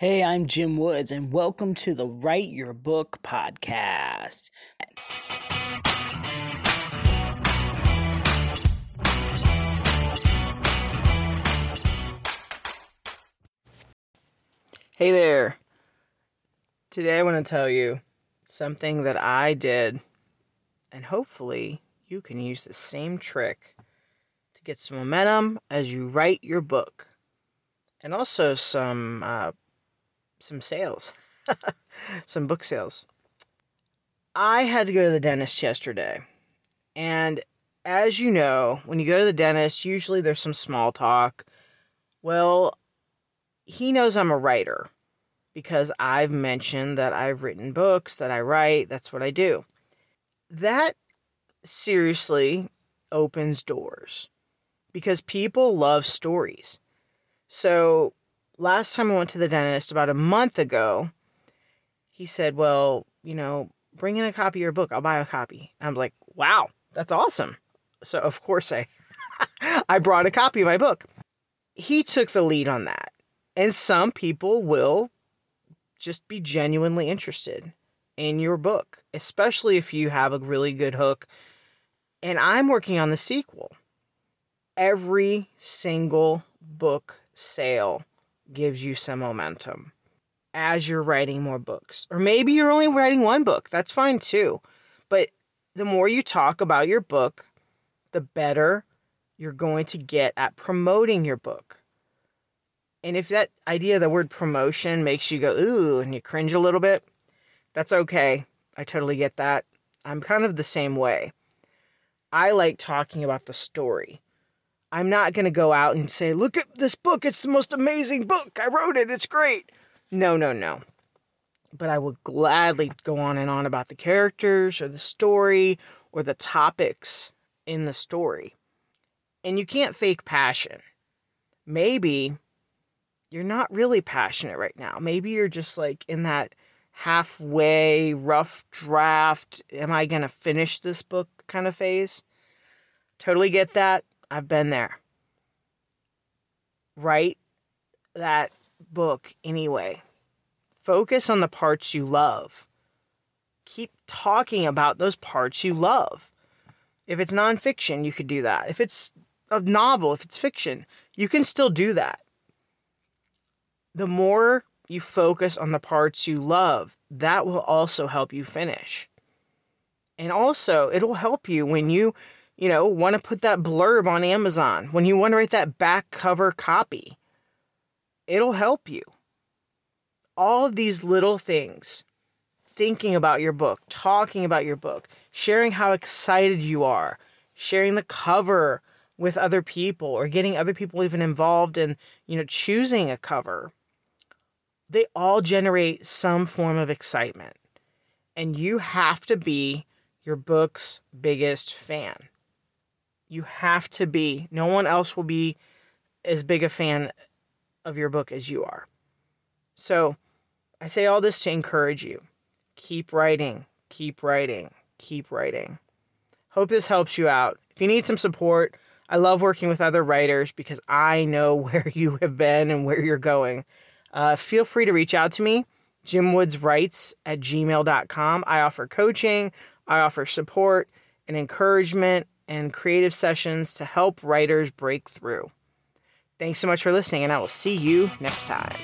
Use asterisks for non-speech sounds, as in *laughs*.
Hey, I'm Jim Woods, and welcome to the Write Your Book podcast. Hey there. Today I want to tell you something that I did, and hopefully you can use the same trick to get some momentum as you write your book, and also some uh, some sales, *laughs* some book sales. I had to go to the dentist yesterday, and as you know, when you go to the dentist, usually there's some small talk. Well, he knows I'm a writer because I've mentioned that I've written books, that I write, that's what I do. That seriously opens doors because people love stories. So, last time I went to the dentist about a month ago, he said, Well, you know, bring in a copy of your book. I'll buy a copy. I'm like, Wow, that's awesome. So, of course, I, *laughs* I brought a copy of my book. He took the lead on that. And some people will just be genuinely interested in your book, especially if you have a really good hook. And I'm working on the sequel. Every single book sale gives you some momentum as you're writing more books. Or maybe you're only writing one book. That's fine too. But the more you talk about your book, the better you're going to get at promoting your book. And if that idea, the word promotion, makes you go, ooh, and you cringe a little bit, that's okay. I totally get that. I'm kind of the same way. I like talking about the story. I'm not going to go out and say, look at this book. It's the most amazing book. I wrote it. It's great. No, no, no. But I will gladly go on and on about the characters or the story or the topics in the story. And you can't fake passion. Maybe you're not really passionate right now. Maybe you're just like in that halfway rough draft, am I going to finish this book kind of phase? Totally get that. I've been there. Write that book anyway. Focus on the parts you love. Keep talking about those parts you love. If it's nonfiction, you could do that. If it's a novel, if it's fiction, you can still do that the more you focus on the parts you love, that will also help you finish. And also, it'll help you when you, you know, want to put that blurb on Amazon, when you want to write that back cover copy. It'll help you. All of these little things, thinking about your book, talking about your book, sharing how excited you are, sharing the cover with other people or getting other people even involved in, you know, choosing a cover they all generate some form of excitement. And you have to be your book's biggest fan. You have to be. No one else will be as big a fan of your book as you are. So I say all this to encourage you. Keep writing, keep writing, keep writing. Hope this helps you out. If you need some support, I love working with other writers because I know *laughs* where you have been and where you're going. Uh, feel free to reach out to me, jimwoodswrites at gmail.com. I offer coaching, I offer support and encouragement and creative sessions to help writers break through. Thanks so much for listening, and I will see you next time.